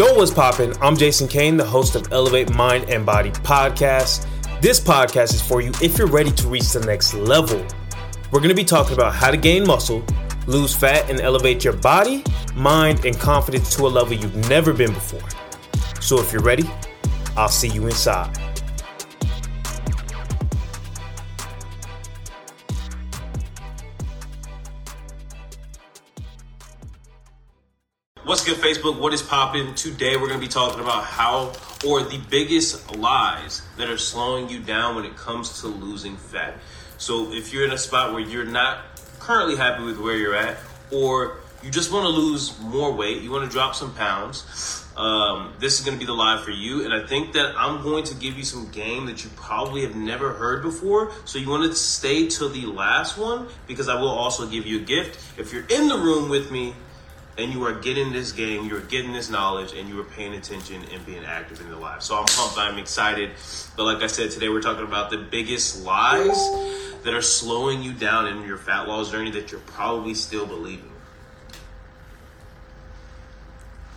Yo, what's poppin'? I'm Jason Cain, the host of Elevate Mind and Body podcast. This podcast is for you if you're ready to reach the next level. We're gonna be talking about how to gain muscle, lose fat, and elevate your body, mind, and confidence to a level you've never been before. So if you're ready, I'll see you inside. What's good, Facebook? What is popping? Today, we're going to be talking about how, or the biggest lies that are slowing you down when it comes to losing fat. So, if you're in a spot where you're not currently happy with where you're at, or you just want to lose more weight, you want to drop some pounds, um, this is going to be the lie for you. And I think that I'm going to give you some game that you probably have never heard before. So, you want to stay till the last one because I will also give you a gift. If you're in the room with me, and you are getting this game, you are getting this knowledge, and you are paying attention and being active in your life. So I'm pumped, I'm excited. But like I said, today we're talking about the biggest lies that are slowing you down in your fat loss journey that you're probably still believing.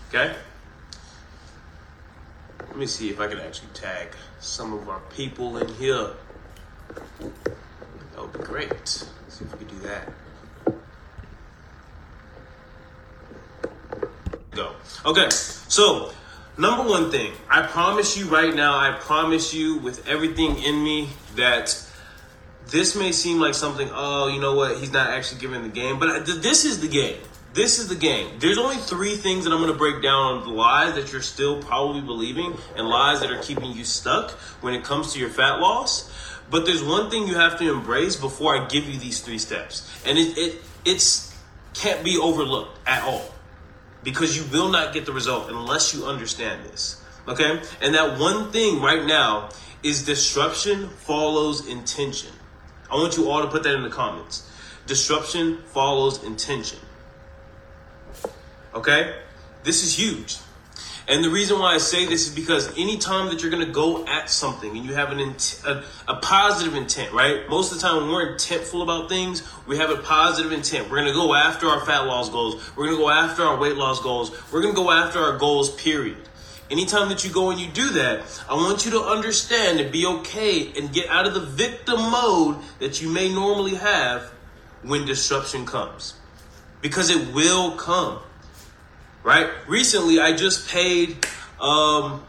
Okay? Let me see if I can actually tag some of our people in here. That would be great. Let's see if we can do that. Go. Okay, so number one thing, I promise you right now, I promise you with everything in me that this may seem like something, oh, you know what, he's not actually giving the game, but this is the game. This is the game. There's only three things that I'm going to break down on the lies that you're still probably believing and lies that are keeping you stuck when it comes to your fat loss. But there's one thing you have to embrace before I give you these three steps. And it, it it's can't be overlooked at all because you will not get the result unless you understand this. Okay? And that one thing right now is disruption follows intention. I want you all to put that in the comments. Disruption follows intention. Okay? This is huge. And the reason why I say this is because anytime that you're going to go at something and you have an int- a, a, positive intent, right? Most of the time when we're intentful about things, we have a positive intent. We're going to go after our fat loss goals. We're going to go after our weight loss goals. We're going to go after our goals, period. Anytime that you go and you do that, I want you to understand and be okay and get out of the victim mode that you may normally have when disruption comes. Because it will come right? Recently, I just paid, um,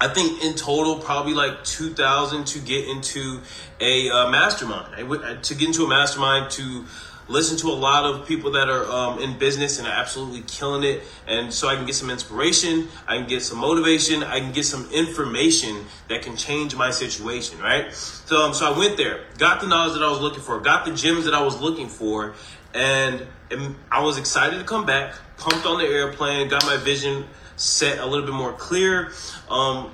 I think in total probably like two thousand to get into a uh, mastermind. Uh, to get into a mastermind to listen to a lot of people that are um, in business and are absolutely killing it, and so I can get some inspiration, I can get some motivation, I can get some information that can change my situation, right? So, um, so I went there, got the knowledge that I was looking for, got the gems that I was looking for, and, and I was excited to come back pumped on the airplane, got my vision set a little bit more clear. Um,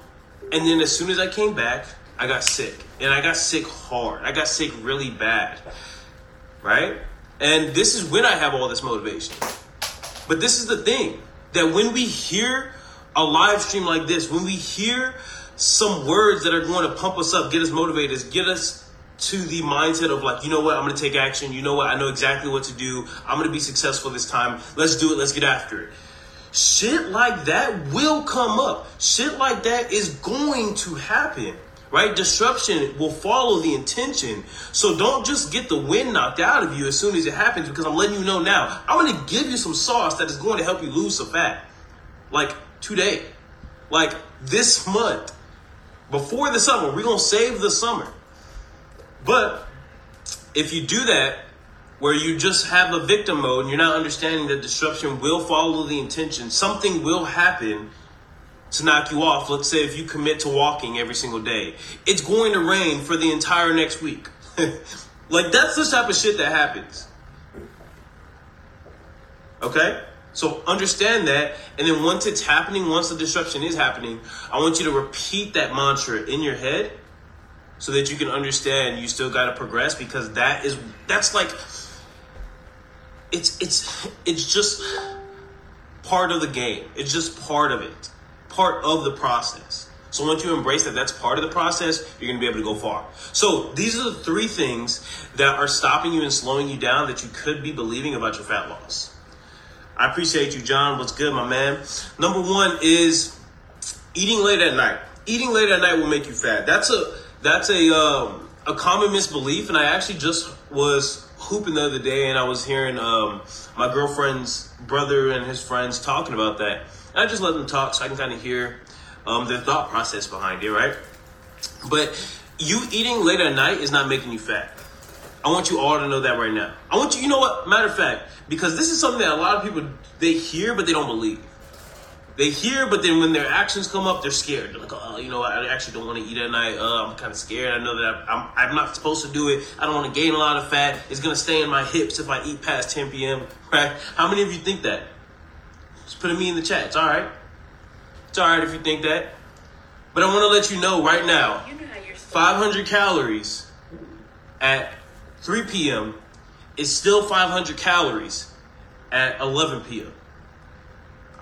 and then as soon as I came back, I got sick. And I got sick hard. I got sick really bad. Right? And this is when I have all this motivation. But this is the thing that when we hear a live stream like this, when we hear some words that are going to pump us up, get us motivated, get us to the mindset of like, you know what, I'm gonna take action. You know what, I know exactly what to do. I'm gonna be successful this time. Let's do it. Let's get after it. Shit like that will come up. Shit like that is going to happen. Right? Disruption will follow the intention. So don't just get the wind knocked out of you as soon as it happens because I'm letting you know now. I'm to give you some sauce that is going to help you lose some fat. Like today. Like this month. Before the summer. We're to save the summer. But if you do that, where you just have a victim mode and you're not understanding that disruption will follow the intention, something will happen to knock you off. Let's say if you commit to walking every single day, it's going to rain for the entire next week. like that's the type of shit that happens. Okay? So understand that. And then once it's happening, once the disruption is happening, I want you to repeat that mantra in your head so that you can understand you still got to progress because that is that's like it's it's it's just part of the game. It's just part of it. Part of the process. So once you embrace that that's part of the process, you're going to be able to go far. So these are the three things that are stopping you and slowing you down that you could be believing about your fat loss. I appreciate you, John. What's good, my man? Number one is eating late at night. Eating late at night will make you fat. That's a that's a um, a common misbelief, and I actually just was hooping the other day, and I was hearing um, my girlfriend's brother and his friends talking about that. And I just let them talk so I can kind of hear um, their thought process behind it, right? But you eating late at night is not making you fat. I want you all to know that right now. I want you, you know what? Matter of fact, because this is something that a lot of people they hear but they don't believe. They hear, but then when their actions come up, they're scared. They're like, oh, you know, I actually don't want to eat at night. Uh, I'm kind of scared. I know that I'm, I'm not supposed to do it. I don't want to gain a lot of fat. It's gonna stay in my hips if I eat past 10 p.m. Right? How many of you think that? Just put me in the chat. It's all right. It's all right if you think that. But I want to let you know right now. 500 calories at 3 p.m. is still 500 calories at 11 p.m.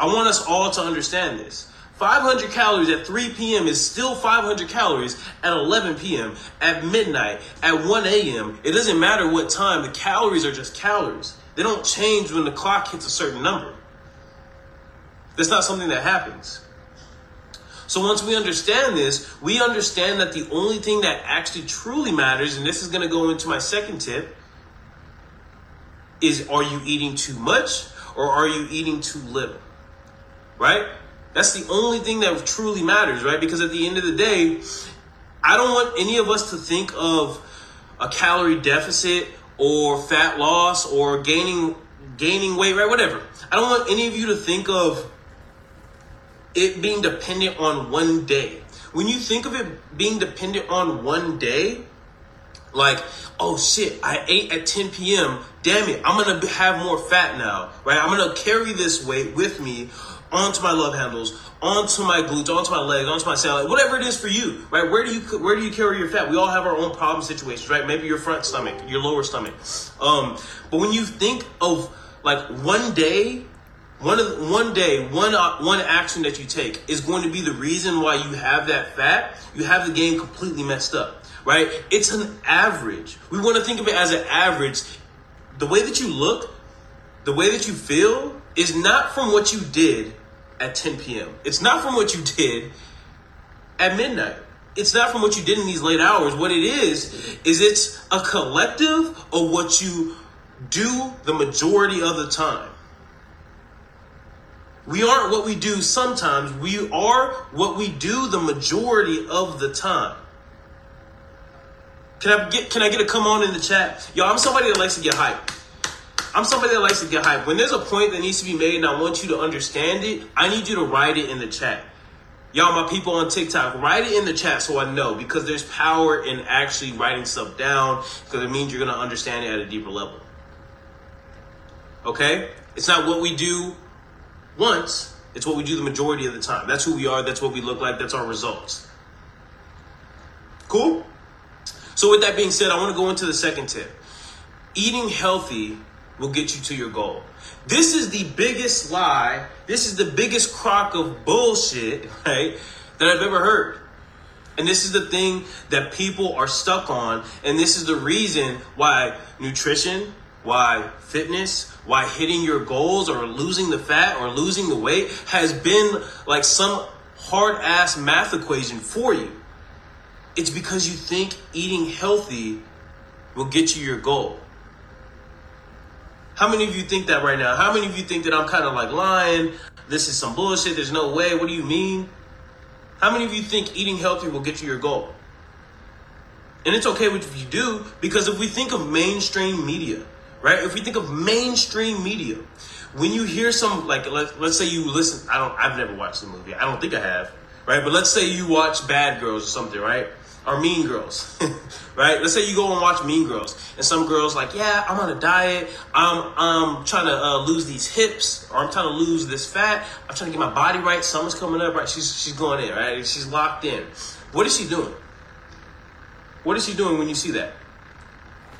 I want us all to understand this. 500 calories at 3 p.m. is still 500 calories at 11 p.m., at midnight, at 1 a.m. It doesn't matter what time, the calories are just calories. They don't change when the clock hits a certain number. That's not something that happens. So once we understand this, we understand that the only thing that actually truly matters, and this is going to go into my second tip, is are you eating too much or are you eating too little? Right? That's the only thing that truly matters, right? Because at the end of the day, I don't want any of us to think of a calorie deficit or fat loss or gaining gaining weight, right? Whatever. I don't want any of you to think of it being dependent on one day. When you think of it being dependent on one day, like, oh shit, I ate at 10 p.m. Damn it, I'm gonna have more fat now, right? I'm gonna carry this weight with me onto my love handles, onto my glutes, onto my legs, onto my salad, whatever it is for you, right? Where do you where do you carry your fat? We all have our own problem situations, right? Maybe your front stomach, your lower stomach. Um, but when you think of like one day one one day, one uh, one action that you take is going to be the reason why you have that fat. You have the game completely messed up, right? It's an average. We want to think of it as an average. The way that you look, the way that you feel, is not from what you did at 10 p.m. It's not from what you did at midnight. It's not from what you did in these late hours. What it is, is it's a collective of what you do the majority of the time. We aren't what we do sometimes. We are what we do the majority of the time. Can I get can I get a come on in the chat? Yo, I'm somebody that likes to get hype. I'm somebody that likes to get hype. When there's a point that needs to be made and I want you to understand it, I need you to write it in the chat. Y'all, my people on TikTok, write it in the chat so I know because there's power in actually writing stuff down because it means you're going to understand it at a deeper level. Okay? It's not what we do once, it's what we do the majority of the time. That's who we are, that's what we look like, that's our results. Cool? So, with that being said, I want to go into the second tip. Eating healthy will get you to your goal. This is the biggest lie, this is the biggest crock of bullshit, right, that I've ever heard. And this is the thing that people are stuck on, and this is the reason why nutrition, why fitness, why hitting your goals or losing the fat or losing the weight has been like some hard ass math equation for you. It's because you think eating healthy will get you your goal. How many of you think that right now? How many of you think that I'm kind of like lying? This is some bullshit. There's no way. What do you mean? How many of you think eating healthy will get you your goal? And it's okay if you do, because if we think of mainstream media, right? If we think of mainstream media, when you hear some like let, let's say you listen, I don't I've never watched the movie. I don't think I have, right? But let's say you watch Bad Girls or something, right? Or Mean Girls, right? Let's say you go and watch Mean Girls, and some girls like, yeah, I'm on a diet. I'm I'm trying to uh, lose these hips, or I'm trying to lose this fat. I'm trying to get my body right. Summer's coming up, right? She's she's going in, right? She's locked in. What is she doing? What is she doing when you see that?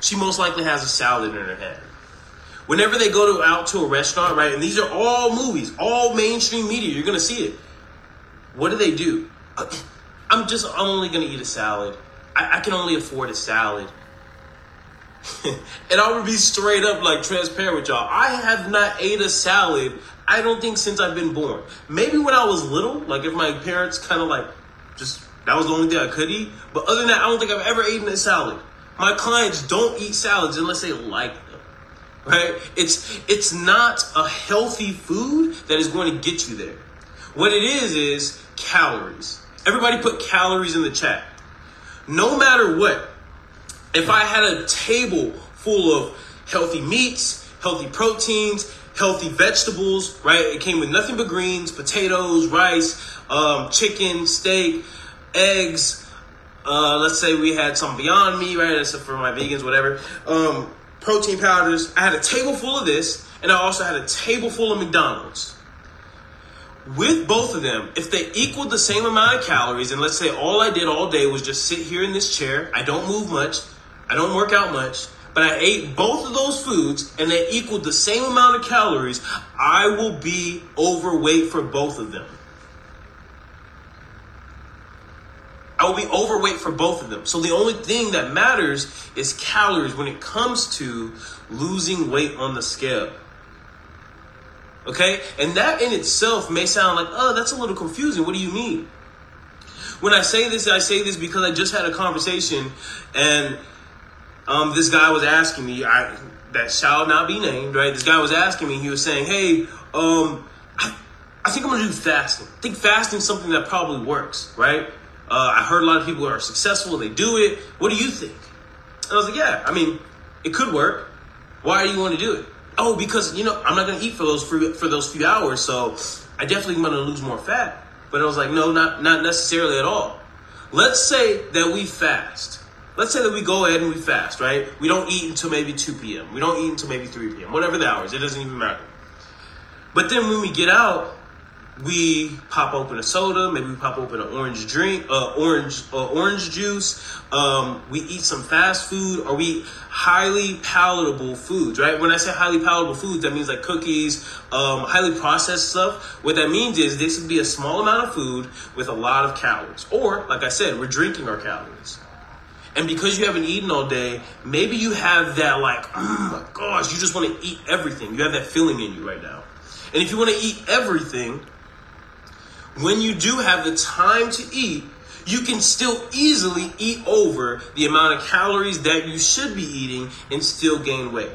she most likely has a salad in her hand. Whenever they go to, out to a restaurant, right, and these are all movies, all mainstream media, you're gonna see it. What do they do? I'm just, I'm only gonna eat a salad. I, I can only afford a salad. and I would be straight up like transparent with y'all. I have not ate a salad. I don't think since I've been born. Maybe when I was little, like if my parents kind of like just that was the only thing I could eat. But other than that, I don't think I've ever eaten a salad. My clients don't eat salads unless they like them. Right? It's it's not a healthy food that is going to get you there. What it is is calories. Everybody put calories in the chat. No matter what, if I had a table full of healthy meats, healthy proteins, healthy vegetables, right? It came with nothing but greens, potatoes, rice, um, chicken, steak, eggs. Uh, let's say we had some Beyond Meat, right? That's for my vegans, whatever. Um, protein powders. I had a table full of this, and I also had a table full of McDonald's. With both of them, if they equaled the same amount of calories, and let's say all I did all day was just sit here in this chair, I don't move much, I don't work out much, but I ate both of those foods and they equaled the same amount of calories, I will be overweight for both of them. I will be overweight for both of them. So the only thing that matters is calories when it comes to losing weight on the scale. Okay? And that in itself may sound like, oh, that's a little confusing. What do you mean? When I say this, I say this because I just had a conversation and um, this guy was asking me, I, that shall not be named, right? This guy was asking me, he was saying, hey, um, I, I think I'm gonna do fasting. I think fasting is something that probably works, right? Uh, I heard a lot of people are successful, they do it. What do you think? And I was like, yeah, I mean, it could work. Why do you want to do it? Oh, because you know I'm not gonna eat for those for, for those few hours, so I definitely am gonna lose more fat. But I was like, no, not not necessarily at all. Let's say that we fast. Let's say that we go ahead and we fast, right? We don't eat until maybe 2 p.m. We don't eat until maybe 3 p.m. Whatever the hours, it doesn't even matter. But then when we get out, we pop open a soda, maybe we pop open an orange drink, uh, orange uh, orange juice. Um, we eat some fast food, or we eat highly palatable foods. Right? When I say highly palatable foods, that means like cookies, um, highly processed stuff. What that means is this would be a small amount of food with a lot of calories. Or, like I said, we're drinking our calories. And because you haven't eaten all day, maybe you have that like, oh my gosh, you just want to eat everything. You have that feeling in you right now. And if you want to eat everything, when you do have the time to eat, you can still easily eat over the amount of calories that you should be eating and still gain weight.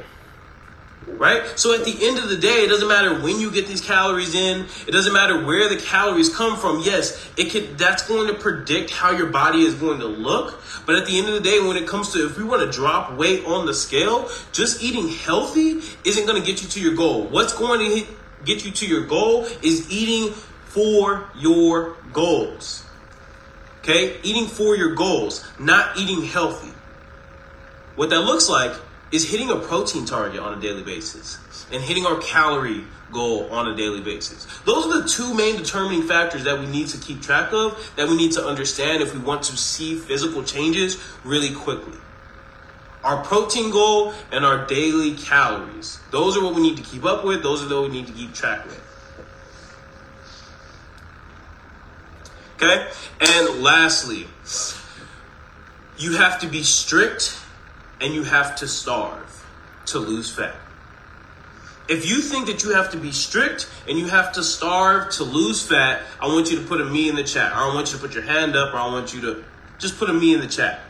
Right? So at the end of the day, it doesn't matter when you get these calories in. It doesn't matter where the calories come from. Yes, it could that's going to predict how your body is going to look. But at the end of the day, when it comes to if we want to drop weight on the scale, just eating healthy isn't going to get you to your goal. What's going to get you to your goal is eating for your goals. Okay? Eating for your goals, not eating healthy. What that looks like is hitting a protein target on a daily basis and hitting our calorie goal on a daily basis. Those are the two main determining factors that we need to keep track of, that we need to understand if we want to see physical changes really quickly. Our protein goal and our daily calories. Those are what we need to keep up with, those are what we need to keep track with. Okay? And lastly, you have to be strict and you have to starve to lose fat. If you think that you have to be strict and you have to starve to lose fat, I want you to put a me in the chat. Or I want you to put your hand up or I want you to just put a me in the chat.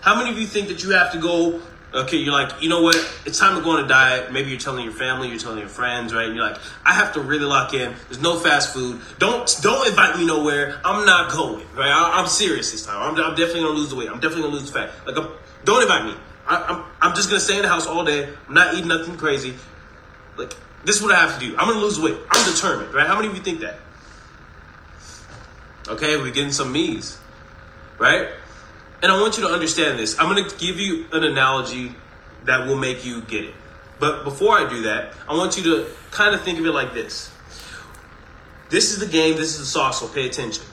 How many of you think that you have to go okay, you're like, you know what? It's time to go on a diet. Maybe you're telling your family, you're telling your friends, right? And you're like, I have to really lock in. There's no fast food. Don't don't invite me nowhere. I'm not going, right? I, am serious this time. I'm, I'm, definitely gonna lose the weight. I'm definitely gonna lose the fat. Like, I'm, don't invite me. I, I'm I'm just gonna stay in the house all day. I'm not eating nothing crazy. Like, this is what I have to do. I'm gonna lose weight. I'm determined, right? How many of you think that? Okay, we're getting some me's, right? And I want you to understand this. I'm going to give you an analogy that will make you get it. But before I do that, I want you to kind of think of it like this. This is the game, this is the sauce, so pay attention.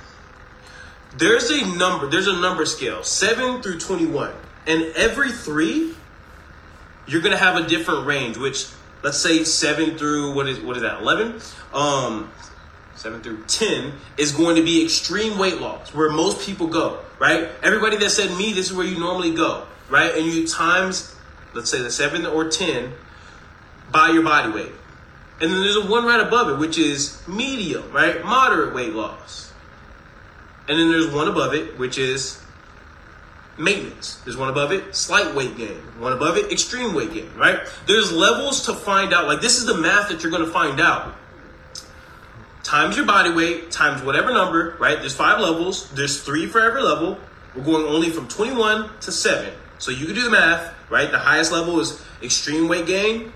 There's a number, there's a number scale, 7 through 21. And every 3 you're going to have a different range, which let's say 7 through what is what is that? 11? Um 7 through 10 is going to be extreme weight loss, where most people go, right? Everybody that said me, this is where you normally go, right? And you times let's say the seven or 10, by your body weight. And then there's a one right above it, which is medium, right? Moderate weight loss. And then there's one above it, which is maintenance. There's one above it, slight weight gain. One above it, extreme weight gain, right? There's levels to find out. Like, this is the math that you're going to find out. Times your body weight, times whatever number, right? There's five levels. There's three for every level. We're going only from 21 to 7. So you can do the math, right? The highest level is extreme weight gain.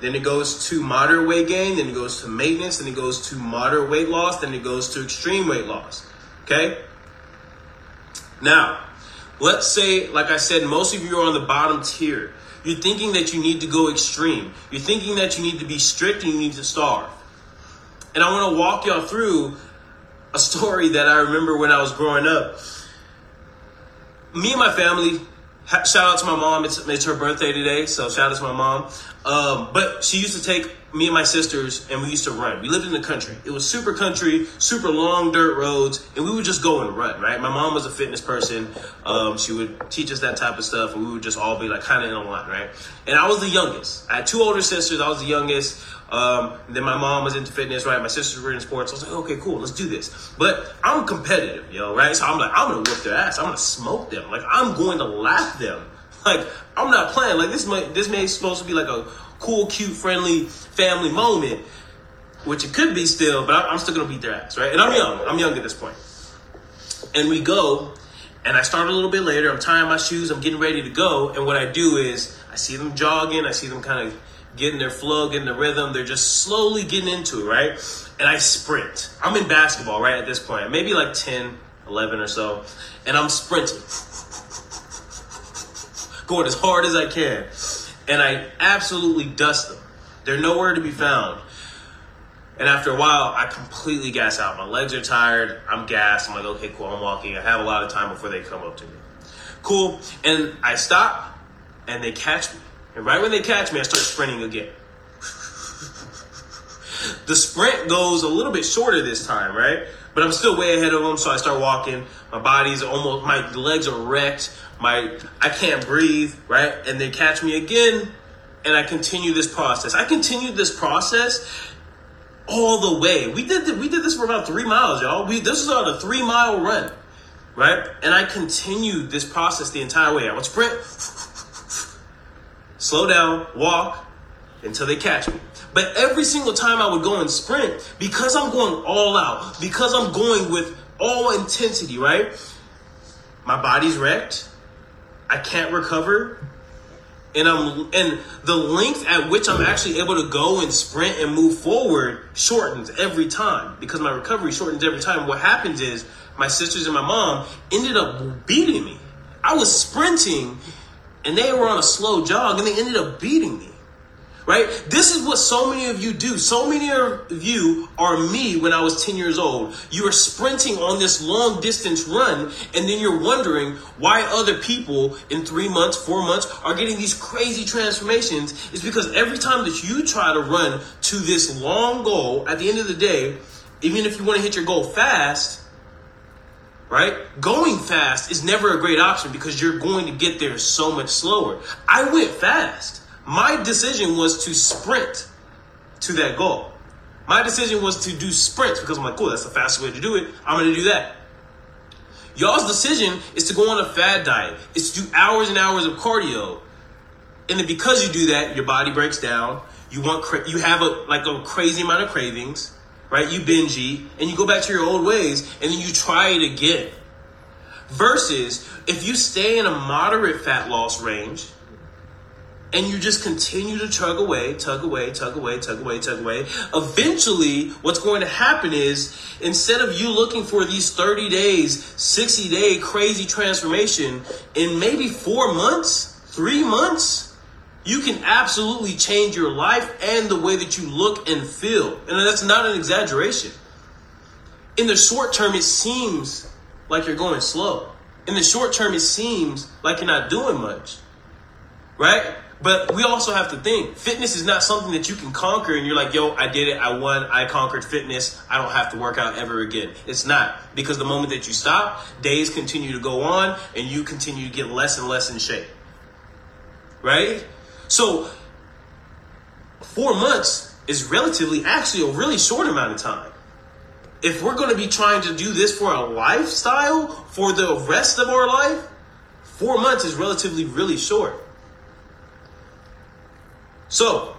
Then it goes to moderate weight gain. Then it goes to maintenance. Then it goes to moderate weight loss. Then it goes to extreme weight loss. Okay? Now, let's say, like I said, most of you are on the bottom tier. You're thinking that you need to go extreme. You're thinking that you need to be strict and you need to starve. And I want to walk y'all through a story that I remember when I was growing up. Me and my family, shout out to my mom. It's, it's her birthday today, so shout out to my mom. Um, but she used to take me and my sisters, and we used to run. We lived in the country. It was super country, super long dirt roads, and we would just go and run. Right? My mom was a fitness person. Um, she would teach us that type of stuff, and we would just all be like kind of in a line, right? And I was the youngest. I had two older sisters. I was the youngest. Um, then my mom was into fitness, right? My sisters were in sports. I was like, okay, cool, let's do this. But I'm competitive, yo, right? So I'm like, I'm gonna whip their ass. I'm gonna smoke them. Like I'm going to laugh them. Like I'm not playing. Like this may this may supposed to be like a cool, cute, friendly family moment, which it could be still, but I'm still gonna beat their ass, right? And I'm young. I'm young at this point. And we go, and I start a little bit later. I'm tying my shoes. I'm getting ready to go. And what I do is I see them jogging. I see them kind of getting their flow, getting the rhythm. They're just slowly getting into it, right? And I sprint. I'm in basketball, right, at this point. Maybe like 10, 11 or so. And I'm sprinting. Going as hard as I can. And I absolutely dust them. They're nowhere to be found. And after a while, I completely gas out. My legs are tired. I'm gassed. I'm like, okay, cool. I'm walking. I have a lot of time before they come up to me. Cool. And I stop, and they catch me. And right when they catch me, I start sprinting again. the sprint goes a little bit shorter this time, right? But I'm still way ahead of them, so I start walking. My body's almost, my legs are wrecked. My, I can't breathe, right? And they catch me again, and I continue this process. I continued this process all the way. We did the, we did this for about three miles, y'all. We this was on a three mile run, right? And I continued this process the entire way. I would sprint slow down, walk until they catch me. But every single time I would go and sprint, because I'm going all out, because I'm going with all intensity, right? My body's wrecked. I can't recover. And I'm and the length at which I'm actually able to go and sprint and move forward shortens every time because my recovery shortens every time. What happens is my sisters and my mom ended up beating me. I was sprinting and they were on a slow jog and they ended up beating me. Right? This is what so many of you do. So many of you are me when I was 10 years old. You are sprinting on this long distance run, and then you're wondering why other people in three months, four months are getting these crazy transformations. It's because every time that you try to run to this long goal, at the end of the day, even if you want to hit your goal fast, right? Going fast is never a great option because you're going to get there so much slower. I went fast. My decision was to sprint to that goal. My decision was to do sprints because I'm like, cool, that's the fastest way to do it. I'm going to do that. Y'all's decision is to go on a fad diet. It's to do hours and hours of cardio. And then because you do that, your body breaks down. You want cra- you have a like a crazy amount of cravings right? You binge eat and you go back to your old ways and then you try it again. Versus if you stay in a moderate fat loss range and you just continue to tug away, tug away, tug away, tug away, tug away, eventually what's going to happen is instead of you looking for these 30 days, 60 day crazy transformation in maybe four months, three months, you can absolutely change your life and the way that you look and feel. And that's not an exaggeration. In the short term, it seems like you're going slow. In the short term, it seems like you're not doing much. Right? But we also have to think fitness is not something that you can conquer and you're like, yo, I did it, I won, I conquered fitness, I don't have to work out ever again. It's not. Because the moment that you stop, days continue to go on and you continue to get less and less in shape. right? So four months is relatively actually a really short amount of time. If we're going to be trying to do this for a lifestyle for the rest of our life, four months is relatively really short. So,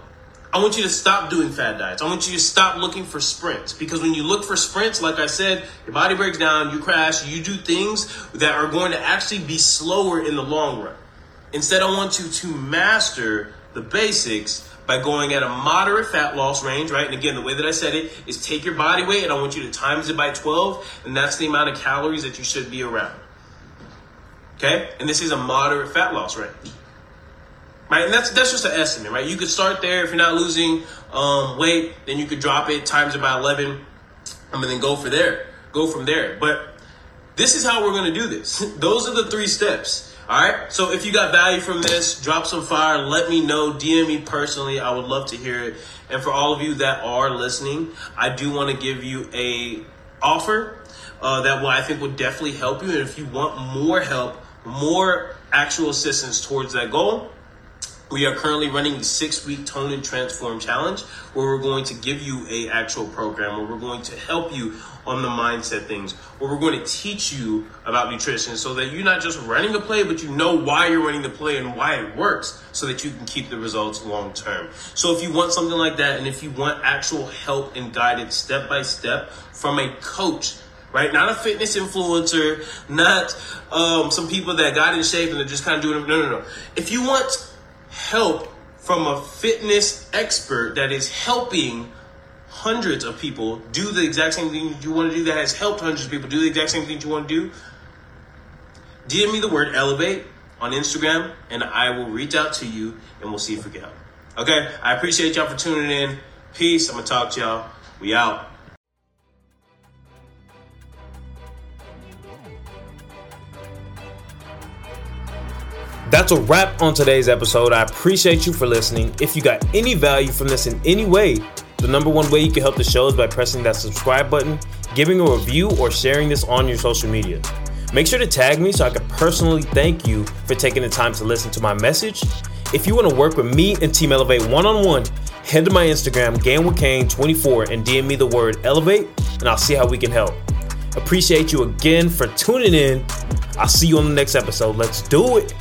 I want you to stop doing fad diets. I want you to stop looking for sprints because when you look for sprints, like I said, your body breaks down, you crash, you do things that are going to actually be slower in the long run. Instead, I want you to master the basics by going at a moderate fat loss range, right? And again, the way that I said it is take your body weight and I want you to times it by 12, and that's the amount of calories that you should be around. Okay? And this is a moderate fat loss range. Right? And that's that's just an estimate, right? You could start there if you're not losing um, weight, then you could drop it times by 11, um, and then go for there. Go from there. But this is how we're going to do this. Those are the three steps. All right. So if you got value from this, drop some fire. Let me know. DM me personally. I would love to hear it. And for all of you that are listening, I do want to give you a offer uh, that will I think will definitely help you. And if you want more help, more actual assistance towards that goal, we are currently running the six week tone and transform challenge where we're going to give you a actual program where we're going to help you on the mindset things where we're going to teach you about nutrition so that you're not just running the play but you know why you're running the play and why it works so that you can keep the results long term so if you want something like that and if you want actual help and guidance step by step from a coach right? Not a fitness influencer, not um, some people that got in shape and they're just kind of doing it. No, no, no. If you want help from a fitness expert that is helping hundreds of people do the exact same thing you want to do that has helped hundreds of people do the exact same thing you want to do, DM me the word elevate on Instagram and I will reach out to you and we'll see if we can help. Okay? I appreciate y'all for tuning in. Peace. I'm going to talk to y'all. We out. That's a wrap on today's episode. I appreciate you for listening. If you got any value from this in any way, the number one way you can help the show is by pressing that subscribe button, giving a review, or sharing this on your social media. Make sure to tag me so I can personally thank you for taking the time to listen to my message. If you want to work with me and Team Elevate one on one, head to my Instagram, GainWithCain24, and DM me the word Elevate, and I'll see how we can help. Appreciate you again for tuning in. I'll see you on the next episode. Let's do it.